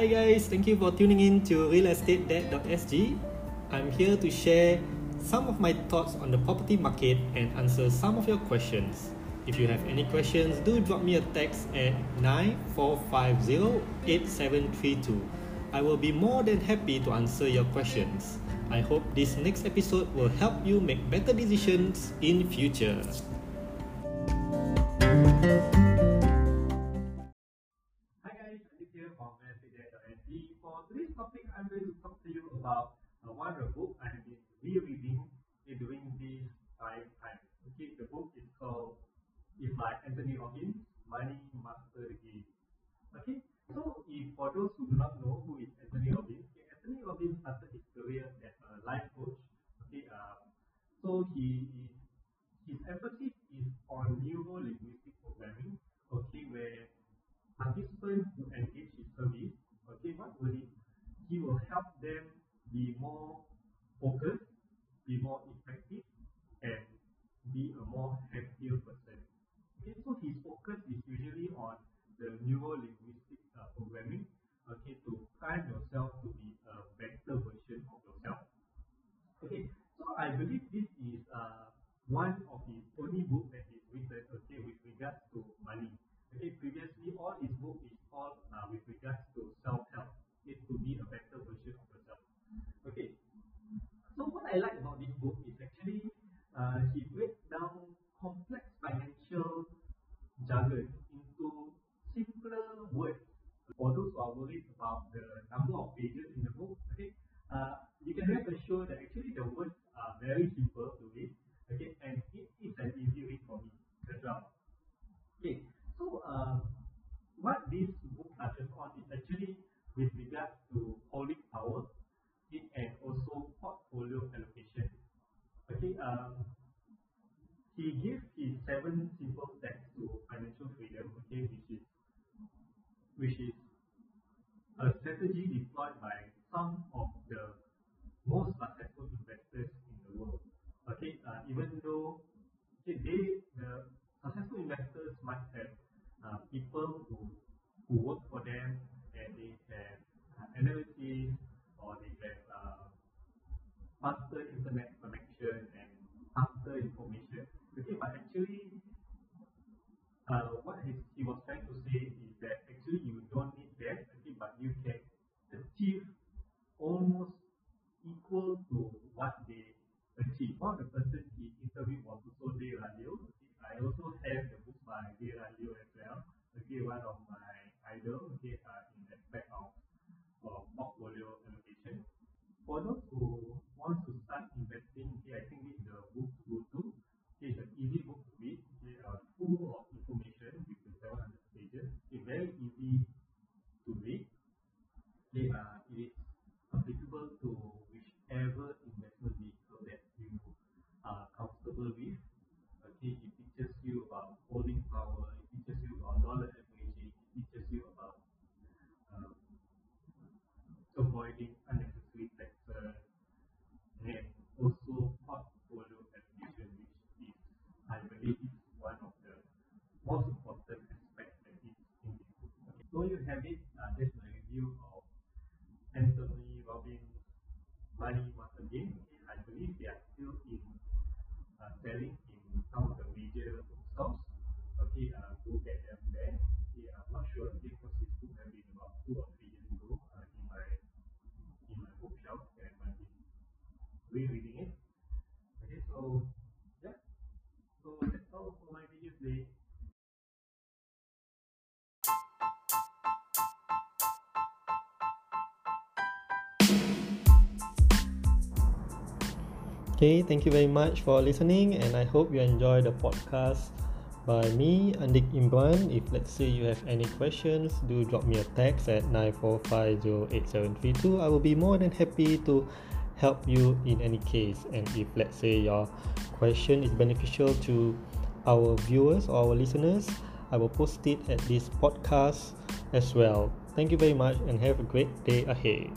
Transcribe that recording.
Hi guys, thank you for tuning in to realestatedebt.sg. I'm here to share some of my thoughts on the property market and answer some of your questions. If you have any questions, do drop me a text at 94508732. I will be more than happy to answer your questions. I hope this next episode will help you make better decisions in future. So he his emphasis is on neuro linguistic programming. Okay, where participants who engage his service, okay, what will it? He will help them be more focused, be more effective, and be a more happier person. Okay, so his focus is usually on the neuro linguistic uh, programming, okay, to prime yourself to be a better version of yourself. Okay, so I believe this is uh, one of his only book that is written, okay, with regards to money. Okay, previously all his book is all uh, with regards to self-help, it to be a better version of yourself. Okay, so what I like about this book is actually uh, he breaks down complex financial jargon into simpler words. For those who are worried about the number of pages in the book, okay, uh, you can rest assured that actually the words are very simple to read, okay, and it is an easy read for me as well. Okay, so uh, what this book touches on is actually with regard to holding power and also portfolio allocation. Okay, um, he gives his seven simple steps to financial freedom, okay, which is which is a strategy deployed by some of the most successful investors in the world. Okay, uh, even though okay, they the successful might have uh, people who who work for them and they have uh, analysis or they have uh, faster internet connection and faster information. Okay, but actually uh, what he, he was trying to say is that actually you don't need that, okay, but you can achieve almost equal to what they achieve. One the person he interviewed was also Ray. Okay, I also have the book by Ray Dalio as well. Okay, one of my idol. Okay, uh, in aspect of, of portfolio allocation. For those who want to start investing, okay, I think this is the book to go to. Okay, it's an easy book to read. Okay, uh, full of information with the 700 pages. Okay, very easy to read. Okay, uh, it is applicable to whichever investment vehicle that you are comfortable with. Okay, it teaches you about holding power, it teaches you about dollar averaging, it teaches you about um, avoiding unnecessary taxes, and also portfolio allocation, which is, I believe, is one of the most important aspects that is in this book. Okay, so you have it. Uh, that's my review of Anthony Robbins' Money Master Game. I believe they are still in uh, selling in some of the major bookstores. Okay, uh, go get them there. Okay, I'm not sure okay, because this book has been about two or three years ago uh, in my in my bookshelf and I've been rereading it. Okay, so yeah, so that's all for my video today. Okay, thank you very much for listening, and I hope you enjoy the podcast by me, Andik Imran. If let's say you have any questions, do drop me a text at 94508732. I will be more than happy to help you in any case. And if let's say your question is beneficial to our viewers or our listeners, I will post it at this podcast as well. Thank you very much and have a great day ahead.